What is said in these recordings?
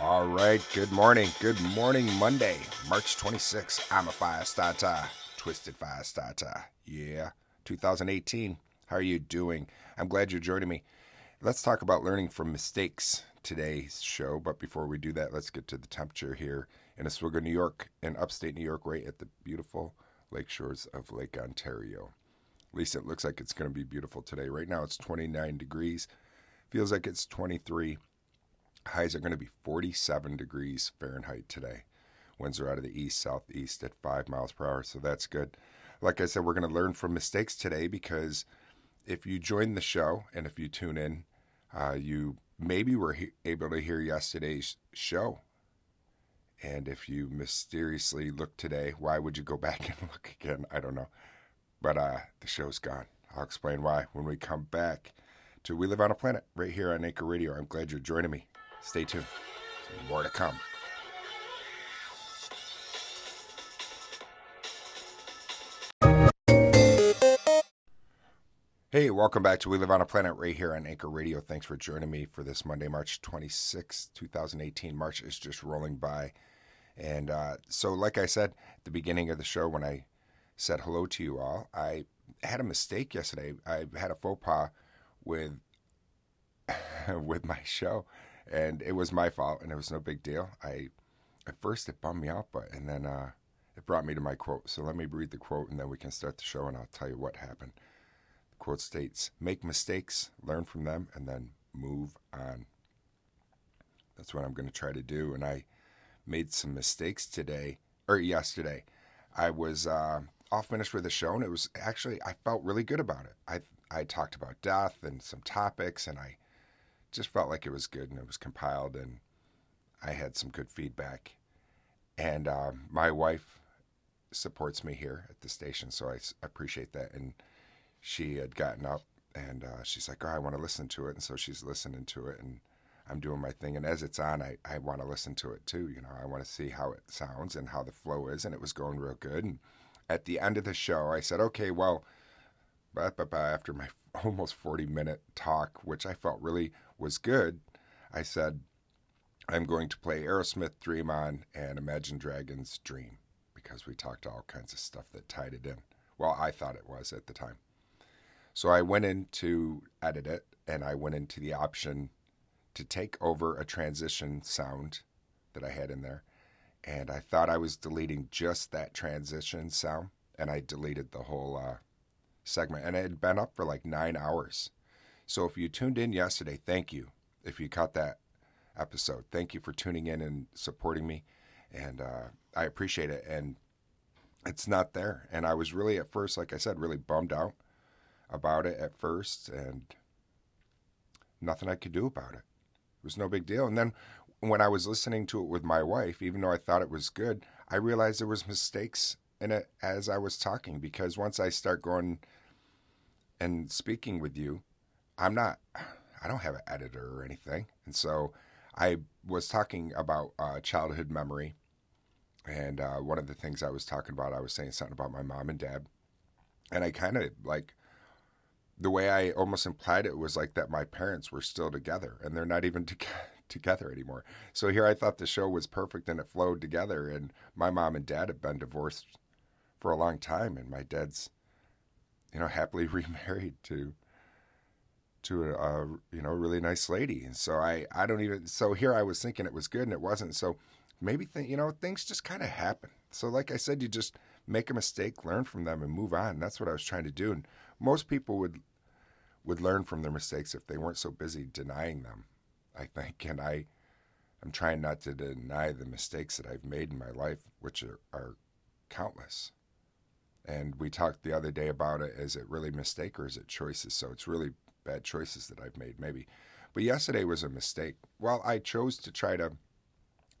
All right, good morning. Good morning, Monday, March 26th. I'm a fire starter, twisted fire starter. Yeah, 2018. How are you doing? I'm glad you're joining me. Let's talk about learning from mistakes today's show. But before we do that, let's get to the temperature here in Oswego, New York, in upstate New York, right at the beautiful lake shores of Lake Ontario. At least it looks like it's going to be beautiful today. Right now it's 29 degrees. Feels like it's 23. Highs are going to be 47 degrees Fahrenheit today. Winds are out of the east southeast at 5 miles per hour, so that's good. Like I said, we're going to learn from mistakes today because if you join the show and if you tune in, uh, you maybe were he- able to hear yesterday's show. And if you mysteriously look today, why would you go back and look again? I don't know. But uh, the show's gone. I'll explain why when we come back to We Live on a Planet right here on Anchor Radio. I'm glad you're joining me. Stay tuned. More to come. Hey, welcome back to We Live on a Planet right here on Anchor Radio. Thanks for joining me for this Monday, March 26, 2018. March is just rolling by. And uh, so, like I said at the beginning of the show, when I said hello to you all, I had a mistake yesterday. I had a faux pas with with my show, and it was my fault, and it was no big deal. I at first it bummed me out, but and then uh, it brought me to my quote. So let me read the quote, and then we can start the show, and I'll tell you what happened. The quote states: "Make mistakes, learn from them, and then move on." That's what I'm going to try to do, and I made some mistakes today or yesterday. I was uh, all finished with the show, and it was actually I felt really good about it. I I talked about death and some topics, and I just felt like it was good and it was compiled and I had some good feedback. And um, my wife supports me here at the station, so I appreciate that. And she had gotten up and uh, she's like, "Oh, I want to listen to it," and so she's listening to it, and I'm doing my thing. And as it's on, I I want to listen to it too. You know, I want to see how it sounds and how the flow is, and it was going real good. And at the end of the show, I said, "Okay, well." after my almost 40 minute talk, which I felt really was good, I said, I'm going to play Aerosmith Dream On and Imagine Dragons Dream because we talked all kinds of stuff that tied it in. Well, I thought it was at the time. So I went in to edit it and I went into the option to take over a transition sound that I had in there. And I thought I was deleting just that transition sound and I deleted the whole uh, segment, and it had been up for like nine hours. So if you tuned in yesterday, thank you. If you caught that episode, thank you for tuning in and supporting me, and uh, I appreciate it. And it's not there, and I was really at first, like I said, really bummed out about it at first, and nothing I could do about it. It was no big deal. And then when I was listening to it with my wife, even though I thought it was good, I realized there was mistakes in it as I was talking because once I start going and speaking with you, I'm not, I don't have an editor or anything. And so I was talking about uh, childhood memory. And uh, one of the things I was talking about, I was saying something about my mom and dad. And I kind of like, the way I almost implied it was like that my parents were still together and they're not even to- together anymore. So here I thought the show was perfect and it flowed together. And my mom and dad have been divorced for a long time. And my dad's you know, happily remarried to to a, a, you know really nice lady. And so I I don't even so here I was thinking it was good and it wasn't. So maybe you know things just kind of happen. So like I said, you just make a mistake, learn from them, and move on. That's what I was trying to do. And most people would would learn from their mistakes if they weren't so busy denying them. I think, and I I'm trying not to deny the mistakes that I've made in my life, which are, are countless. And we talked the other day about it. Is it really mistake or is it choices? So it's really bad choices that I've made, maybe. But yesterday was a mistake. Well, I chose to try to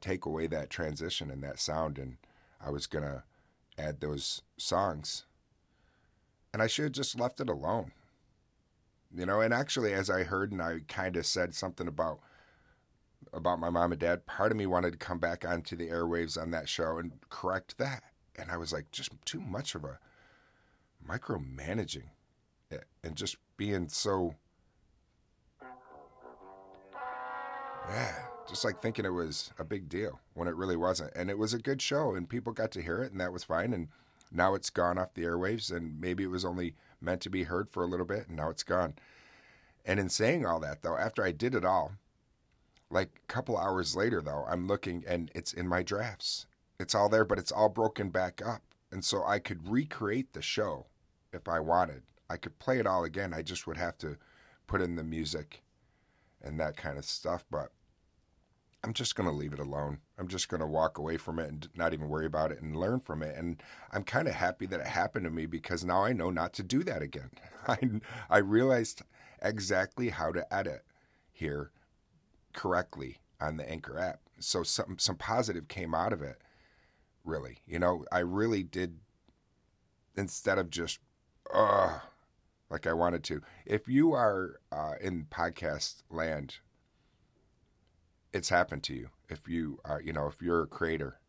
take away that transition and that sound, and I was going to add those songs. And I should have just left it alone. You know, and actually, as I heard, and I kind of said something about about my mom and dad, part of me wanted to come back onto the airwaves on that show and correct that and I was like, just too much of a micromanaging and just being so, yeah, just like thinking it was a big deal when it really wasn't. And it was a good show, and people got to hear it, and that was fine. And now it's gone off the airwaves, and maybe it was only meant to be heard for a little bit, and now it's gone. And in saying all that, though, after I did it all, like a couple hours later, though, I'm looking and it's in my drafts. It's all there, but it's all broken back up. And so I could recreate the show if I wanted. I could play it all again. I just would have to put in the music and that kind of stuff. But I'm just going to leave it alone. I'm just going to walk away from it and not even worry about it and learn from it. And I'm kind of happy that it happened to me because now I know not to do that again. I, I realized exactly how to edit here correctly on the Anchor app. So some some positive came out of it. Really, you know, I really did. Instead of just, uh, like I wanted to. If you are uh, in podcast land, it's happened to you. If you are, you know, if you're a creator,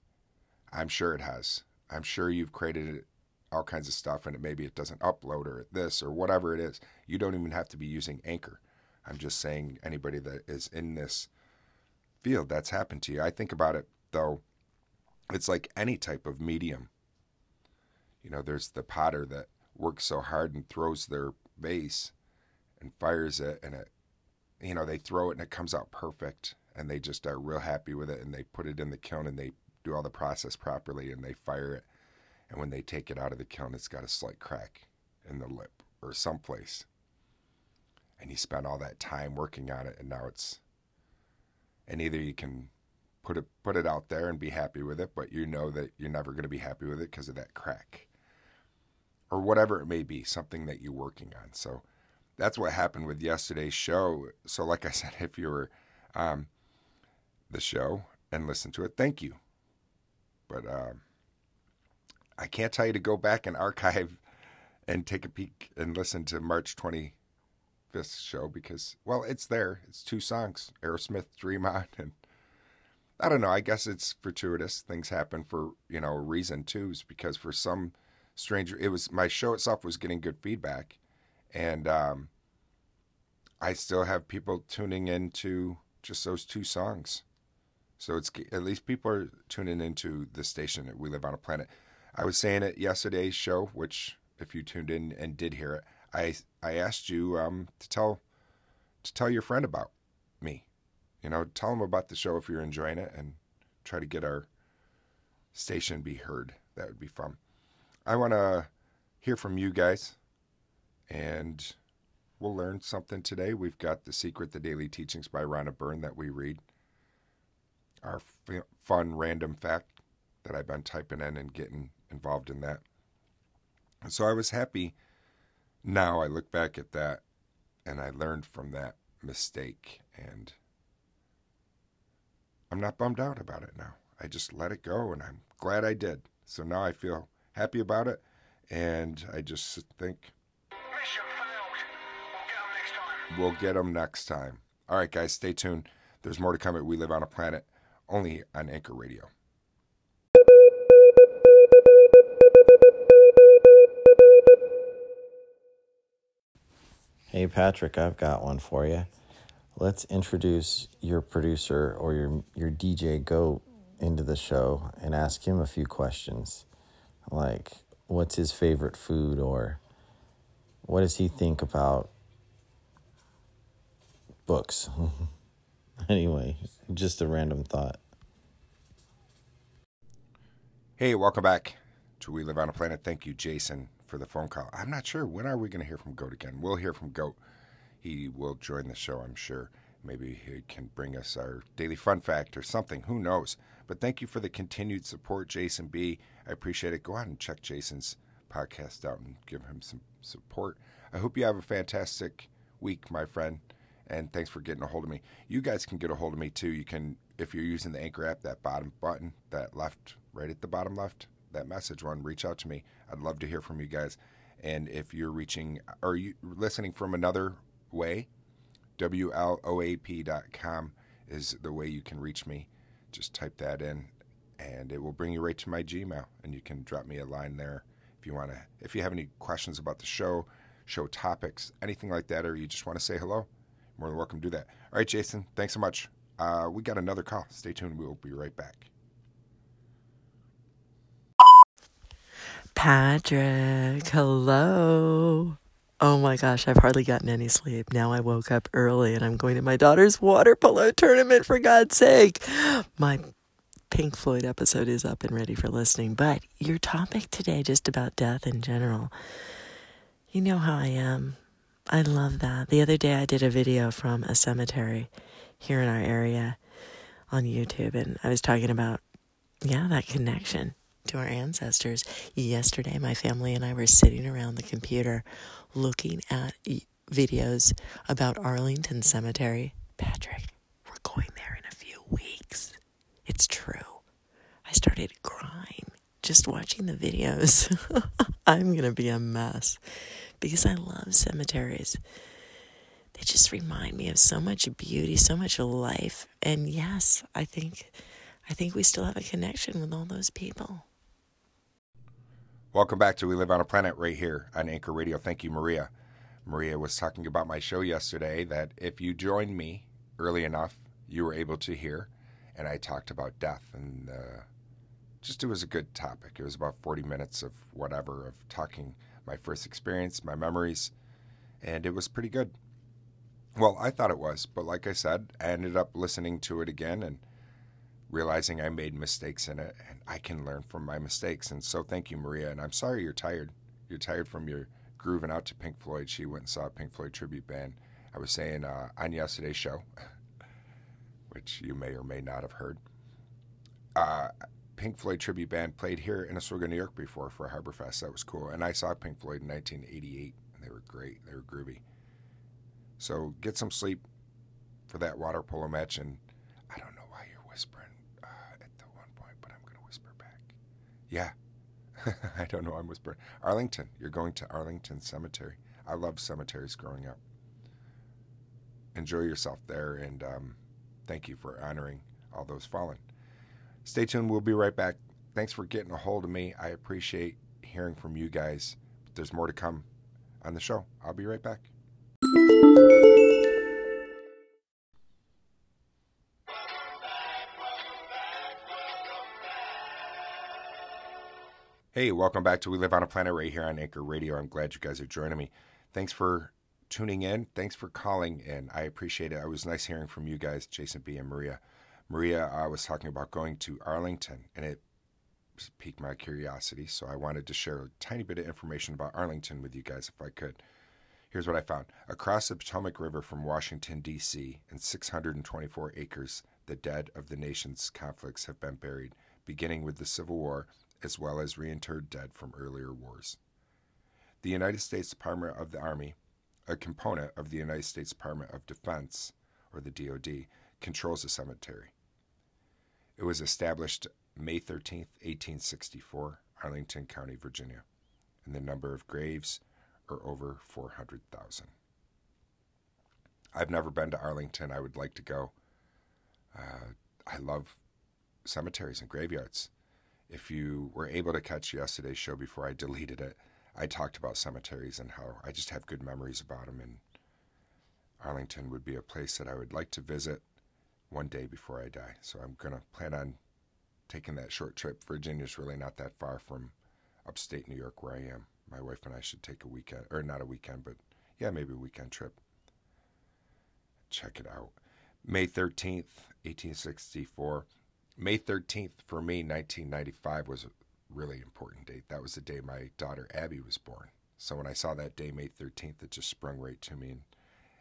I'm sure it has. I'm sure you've created all kinds of stuff and it maybe it doesn't upload or this or whatever it is. You don't even have to be using Anchor. I'm just saying anybody that is in this field that's happened to you. I think about it though, it's like any type of medium. You know, there's the potter that works so hard and throws their vase and fires it and it you know, they throw it and it comes out perfect and they just are real happy with it and they put it in the kiln and they do all the process properly and they fire it. And when they take it out of the kiln it's got a slight crack in the lip or someplace. And you spent all that time working on it and now it's and either you can put it put it out there and be happy with it but you know that you're never going to be happy with it because of that crack or whatever it may be something that you're working on so that's what happened with yesterday's show so like i said if you were um, the show and listen to it thank you but um, i can't tell you to go back and archive and take a peek and listen to march 25th show because, well, it's there. It's two songs Aerosmith, Dream On. And I don't know. I guess it's fortuitous. Things happen for, you know, a reason too, is because for some stranger, it was my show itself was getting good feedback. And um, I still have people tuning into just those two songs. So it's at least people are tuning into the station that we live on a planet. I was saying it yesterday's show, which if you tuned in and did hear it, I I asked you um, to tell to tell your friend about me. You know, tell them about the show if you're enjoying it, and try to get our station be heard. That would be fun. I want to hear from you guys, and we'll learn something today. We've got the secret, the daily teachings by Rhonda Byrne that we read. Our f- fun random fact that I've been typing in and getting involved in that. So I was happy now I look back at that and I learned from that mistake and I'm not bummed out about it now. I just let it go and I'm glad I did. So now I feel happy about it and I just think we'll get them next time. All right, guys, stay tuned. There's more to come at We Live on a Planet, only on Anchor Radio. Hey, Patrick, I've got one for you. Let's introduce your producer or your, your DJ Goat into the show and ask him a few questions. Like, what's his favorite food or what does he think about books? anyway, just a random thought. Hey, welcome back to We Live on a Planet. Thank you, Jason, for the phone call. I'm not sure. When are we going to hear from Goat again? We'll hear from Goat. He will join the show, I'm sure. Maybe he can bring us our daily fun fact or something. Who knows? But thank you for the continued support, Jason B. I appreciate it. Go out and check Jason's podcast out and give him some support. I hope you have a fantastic week, my friend. And thanks for getting a hold of me. You guys can get a hold of me too. You can, if you're using the Anchor app, that bottom button, that left, right at the bottom left, that message one, reach out to me. I'd love to hear from you guys. And if you're reaching, or you listening from another way, WLOAP.com is the way you can reach me. Just type that in and it will bring you right to my Gmail. And you can drop me a line there if you want to. If you have any questions about the show, show topics, anything like that, or you just want to say hello, more than welcome to do that. All right, Jason, thanks so much. Uh, we got another call. Stay tuned. We'll be right back. Patrick, hello. Oh my gosh, I've hardly gotten any sleep. Now I woke up early and I'm going to my daughter's water polo tournament for God's sake. My Pink Floyd episode is up and ready for listening, but your topic today, just about death in general, you know how I am. I love that. The other day I did a video from a cemetery here in our area on YouTube, and I was talking about, yeah, that connection to our ancestors. Yesterday, my family and I were sitting around the computer looking at videos about Arlington Cemetery. Patrick, we're going there in a few weeks. It's true. I started crying just watching the videos. I'm going to be a mess because I love cemeteries. They just remind me of so much beauty, so much life. And yes, I think I think we still have a connection with all those people. Welcome back to We Live on a Planet right here on Anchor Radio. Thank you, Maria. Maria was talking about my show yesterday that if you joined me early enough, you were able to hear. And I talked about death. And uh, just it was a good topic. It was about 40 minutes of whatever, of talking my first experience, my memories. And it was pretty good. Well, I thought it was. But like I said, I ended up listening to it again and realizing I made mistakes in it, and I can learn from my mistakes. And so, thank you, Maria. And I'm sorry you're tired. You're tired from your grooving out to Pink Floyd. She went and saw a Pink Floyd tribute band. I was saying uh, on yesterday's show, which you may or may not have heard. Uh, Pink Floyd tribute band played here in Oswego, New York before for a Harborfest. That was cool. And I saw Pink Floyd in 1988, and they were great. They were groovy. So get some sleep for that water polo match. And I don't know why you're whispering. Uh, at the one point, but I'm going to whisper back. Yeah. I don't know. I'm whispering. Arlington. You're going to Arlington Cemetery. I loved cemeteries growing up. Enjoy yourself there, and um, thank you for honoring all those fallen. Stay tuned. We'll be right back. Thanks for getting a hold of me. I appreciate hearing from you guys. There's more to come on the show. I'll be right back. Hey, welcome back to We Live on a Planet right here on Anchor Radio. I'm glad you guys are joining me. Thanks for tuning in. Thanks for calling in. I appreciate it. It was nice hearing from you guys, Jason B. and Maria. Maria I was talking about going to Arlington, and it piqued my curiosity, so I wanted to share a tiny bit of information about Arlington with you guys if I could. Here's what I found. Across the Potomac River from Washington, D.C., in 624 acres, the dead of the nation's conflicts have been buried, beginning with the Civil War as well as reinterred dead from earlier wars. The United States Department of the Army, a component of the United States Department of Defense, or the DoD, controls the cemetery. It was established May 13, 1864, Arlington County, Virginia, and the number of graves are over 400,000. I've never been to Arlington. I would like to go. Uh, I love cemeteries and graveyards. If you were able to catch yesterday's show before I deleted it, I talked about cemeteries and how I just have good memories about them. And Arlington would be a place that I would like to visit one day before I die. So I'm going to plan on taking that short trip. Virginia's really not that far from upstate New York where I am. My wife and I should take a weekend, or not a weekend, but yeah, maybe a weekend trip. Check it out. May 13th, 1864. May 13th for me, 1995 was a really important date. That was the day my daughter Abby was born. So when I saw that day, May 13th, it just sprung right to me. And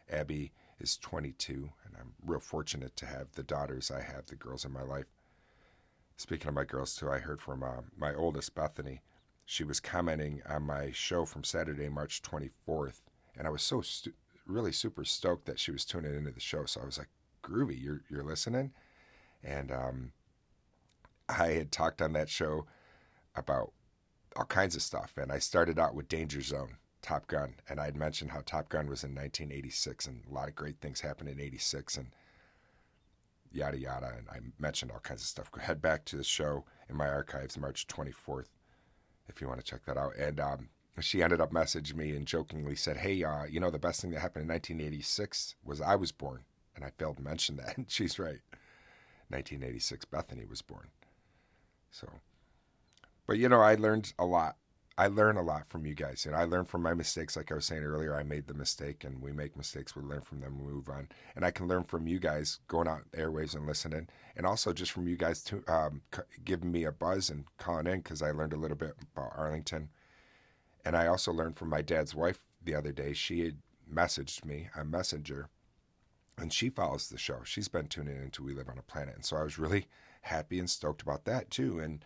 Abby is 22, and I'm real fortunate to have the daughters I have, the girls in my life. Speaking of my girls, too, I heard from uh, my oldest, Bethany. She was commenting on my show from Saturday, March 24th, and I was so stu- really super stoked that she was tuning into the show. So I was like, "Groovy, you're you're listening," and um, I had talked on that show about all kinds of stuff, and I started out with Danger Zone, Top Gun, and I had mentioned how Top Gun was in 1986, and a lot of great things happened in '86, and yada yada. And I mentioned all kinds of stuff. Go head back to the show in my archives, March 24th, if you want to check that out. And um, she ended up messaging me and jokingly said, "Hey, uh, you know, the best thing that happened in 1986 was I was born." And I failed to mention that. And she's right. 1986, Bethany was born. So, but you know, I learned a lot. I learn a lot from you guys. And I learn from my mistakes. Like I was saying earlier, I made the mistake and we make mistakes. We learn from them, we move on. And I can learn from you guys going out airways and listening. And also just from you guys to, um, giving me a buzz and calling in because I learned a little bit about Arlington. And I also learned from my dad's wife the other day. She had messaged me on Messenger and she follows the show. She's been tuning into We Live on a Planet. And so I was really happy and stoked about that too. And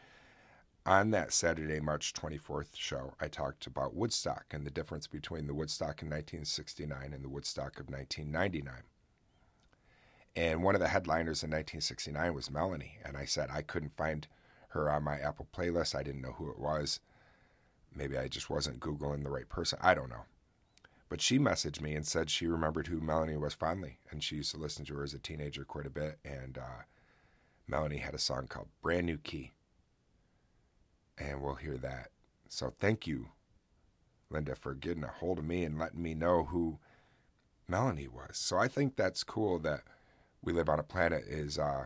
on that Saturday, March 24th show, I talked about Woodstock and the difference between the Woodstock in 1969 and the Woodstock of 1999. And one of the headliners in 1969 was Melanie. And I said I couldn't find her on my Apple playlist. I didn't know who it was. Maybe I just wasn't Googling the right person. I don't know. But she messaged me and said she remembered who Melanie was fondly. And she used to listen to her as a teenager quite a bit. And uh, Melanie had a song called Brand New Key and we'll hear that. So thank you, Linda, for getting a hold of me and letting me know who Melanie was. So I think that's cool that we live on a planet is uh,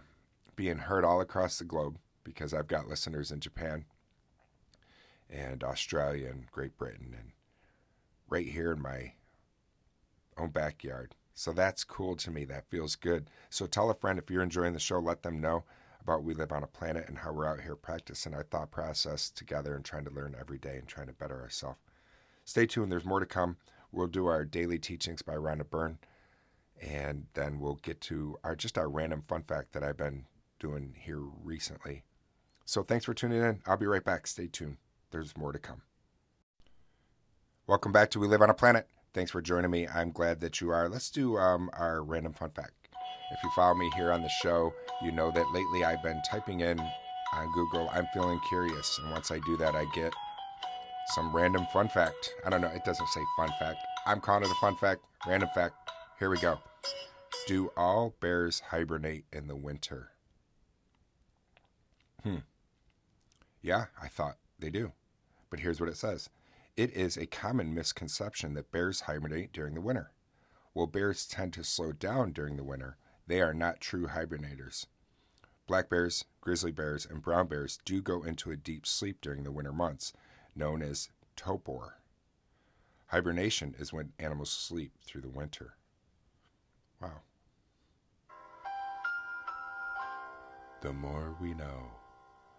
being heard all across the globe because I've got listeners in Japan and Australia and Great Britain and right here in my own backyard. So that's cool to me. That feels good. So tell a friend if you're enjoying the show, let them know about we live on a planet and how we're out here practicing our thought process together and trying to learn every day and trying to better ourselves. Stay tuned, there's more to come. We'll do our daily teachings by Rhonda Byrne, and then we'll get to our just our random fun fact that I've been doing here recently. So thanks for tuning in. I'll be right back. Stay tuned. There's more to come. Welcome back to We Live on a Planet. Thanks for joining me. I'm glad that you are. Let's do um, our random fun fact. If you follow me here on the show, you know that lately I've been typing in on Google, I'm feeling curious. And once I do that, I get some random fun fact. I don't know, it doesn't say fun fact. I'm calling it a fun fact, random fact. Here we go. Do all bears hibernate in the winter? Hmm. Yeah, I thought they do. But here's what it says It is a common misconception that bears hibernate during the winter. Well, bears tend to slow down during the winter, they are not true hibernators. Black bears, grizzly bears, and brown bears do go into a deep sleep during the winter months, known as torpor. Hibernation is when animals sleep through the winter. Wow. The more we know.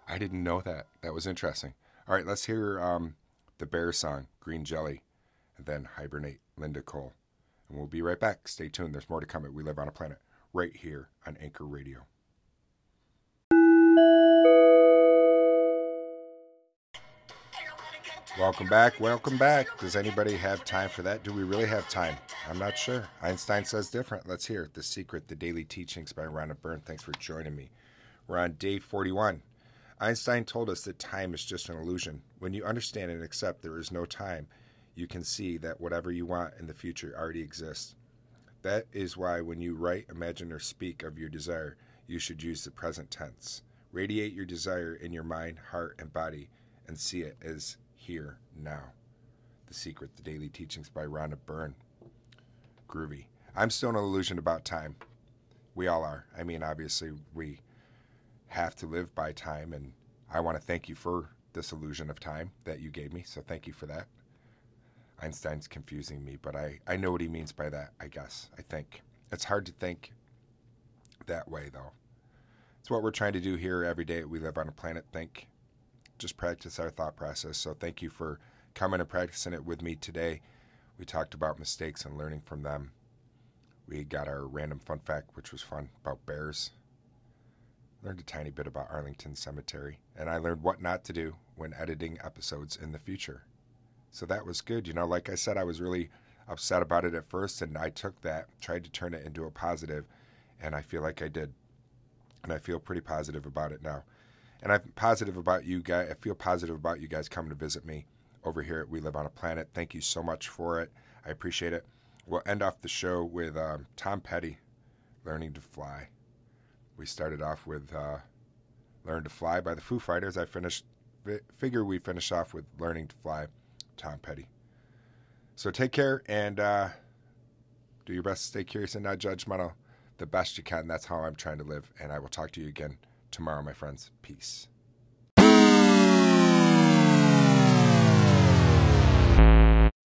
I didn't know that. That was interesting. All right, let's hear um, the bear song, Green Jelly, and then Hibernate, Linda Cole. And we'll be right back. Stay tuned. There's more to come at We Live on a Planet right here on Anchor Radio. Welcome back. Welcome back. Does anybody have time for that? Do we really have time? I'm not sure. Einstein says different. Let's hear it. The Secret, The Daily Teachings by Rhonda Byrne. Thanks for joining me. We're on day 41. Einstein told us that time is just an illusion. When you understand and accept there is no time, you can see that whatever you want in the future already exists. That is why when you write, imagine, or speak of your desire, you should use the present tense. Radiate your desire in your mind, heart, and body and see it as here, now. The Secret, The Daily Teachings by Rhonda Byrne. Groovy. I'm still an illusion about time. We all are. I mean, obviously, we have to live by time, and I want to thank you for this illusion of time that you gave me. So thank you for that. Einstein's confusing me, but I, I know what he means by that, I guess. I think. It's hard to think that way, though. It's what we're trying to do here every day we live on a planet. Think. Just practice our thought process. So thank you for coming and practicing it with me today. We talked about mistakes and learning from them. We got our random fun fact, which was fun, about bears. Learned a tiny bit about Arlington Cemetery. And I learned what not to do when editing episodes in the future. So that was good. You know, like I said, I was really upset about it at first, and I took that, tried to turn it into a positive, and I feel like I did. And I feel pretty positive about it now. And I'm positive about you guys. I feel positive about you guys coming to visit me over here at We Live on a Planet. Thank you so much for it. I appreciate it. We'll end off the show with um, Tom Petty, Learning to Fly. We started off with uh, Learn to Fly by the Foo Fighters. I finished, figure we finish off with Learning to Fly Tom Petty. So take care and uh, do your best to stay curious and not judgmental. the best you can. That's how I'm trying to live. And I will talk to you again tomorrow, my friends. Peace.